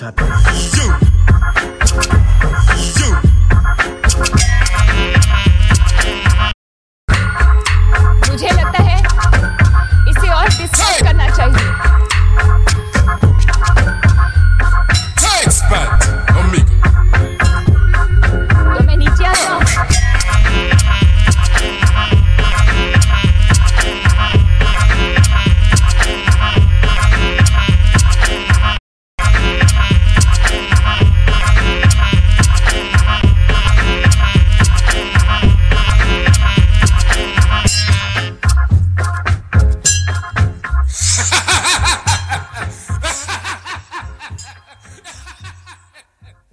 You.